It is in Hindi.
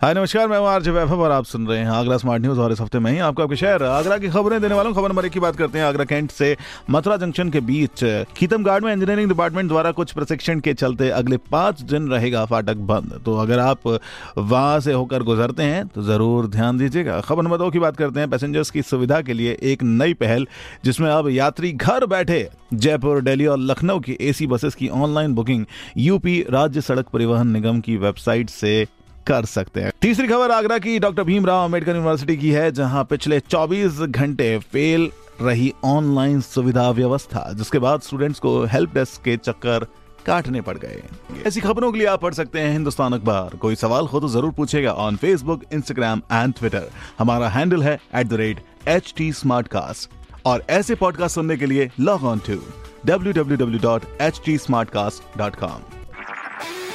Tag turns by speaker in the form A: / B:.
A: हाय, नमस्कार, मैं आरजे वैभव और आप सुन रहे हैं आगरा स्मार्ट न्यूज़ और इस हफ़्ते में ही आपको आपके शहर, आगरा की खबरें देने वालों खबर एक की बात करते हैं आगरा कैंट से मथुरा जंक्शन के बीच। खीतम गार्ड में इंजीनियरिंग डिपार्टमेंट द्वारा कुछ प्रशिक्षण के चलते अगले पाँच दिन रहेगा फाटक बंद। तो अगर आप वहाँ से होकर गुजरते हैं तो ज़रूर ध्यान दीजिएगा। खबर नंबर दो की बात करते हैं पैसेंजर्स की सुविधा के लिए एक नई पहल, जिसमें अब यात्री घर बैठे जयपुर, दिल्ली और लखनऊ की एसी बसेस की ऑनलाइन बुकिंग यूपी राज्य सड़क परिवहन निगम की वेबसाइट से कर सकते हैं। तीसरी खबर आगरा की डॉक्टर भीमराव अंबेडकर यूनिवर्सिटी की है, जहाँ पिछले 24 घंटे फेल रही ऑनलाइन सुविधा व्यवस्था, जिसके बाद स्टूडेंट्स को हेल्प डेस्क के चक्कर काटने पड़ गए। ऐसी खबरों के लिए आप पढ़ सकते हैं हिंदुस्तान अखबार। कोई सवाल हो तो ज़रूर पूछेगा on Facebook Instagram and Twitter हमारा हैंडल है at the rate H T और ऐसे पॉडकास्ट सुनने के लिए लॉग ऑन टू www.htsmartcast.com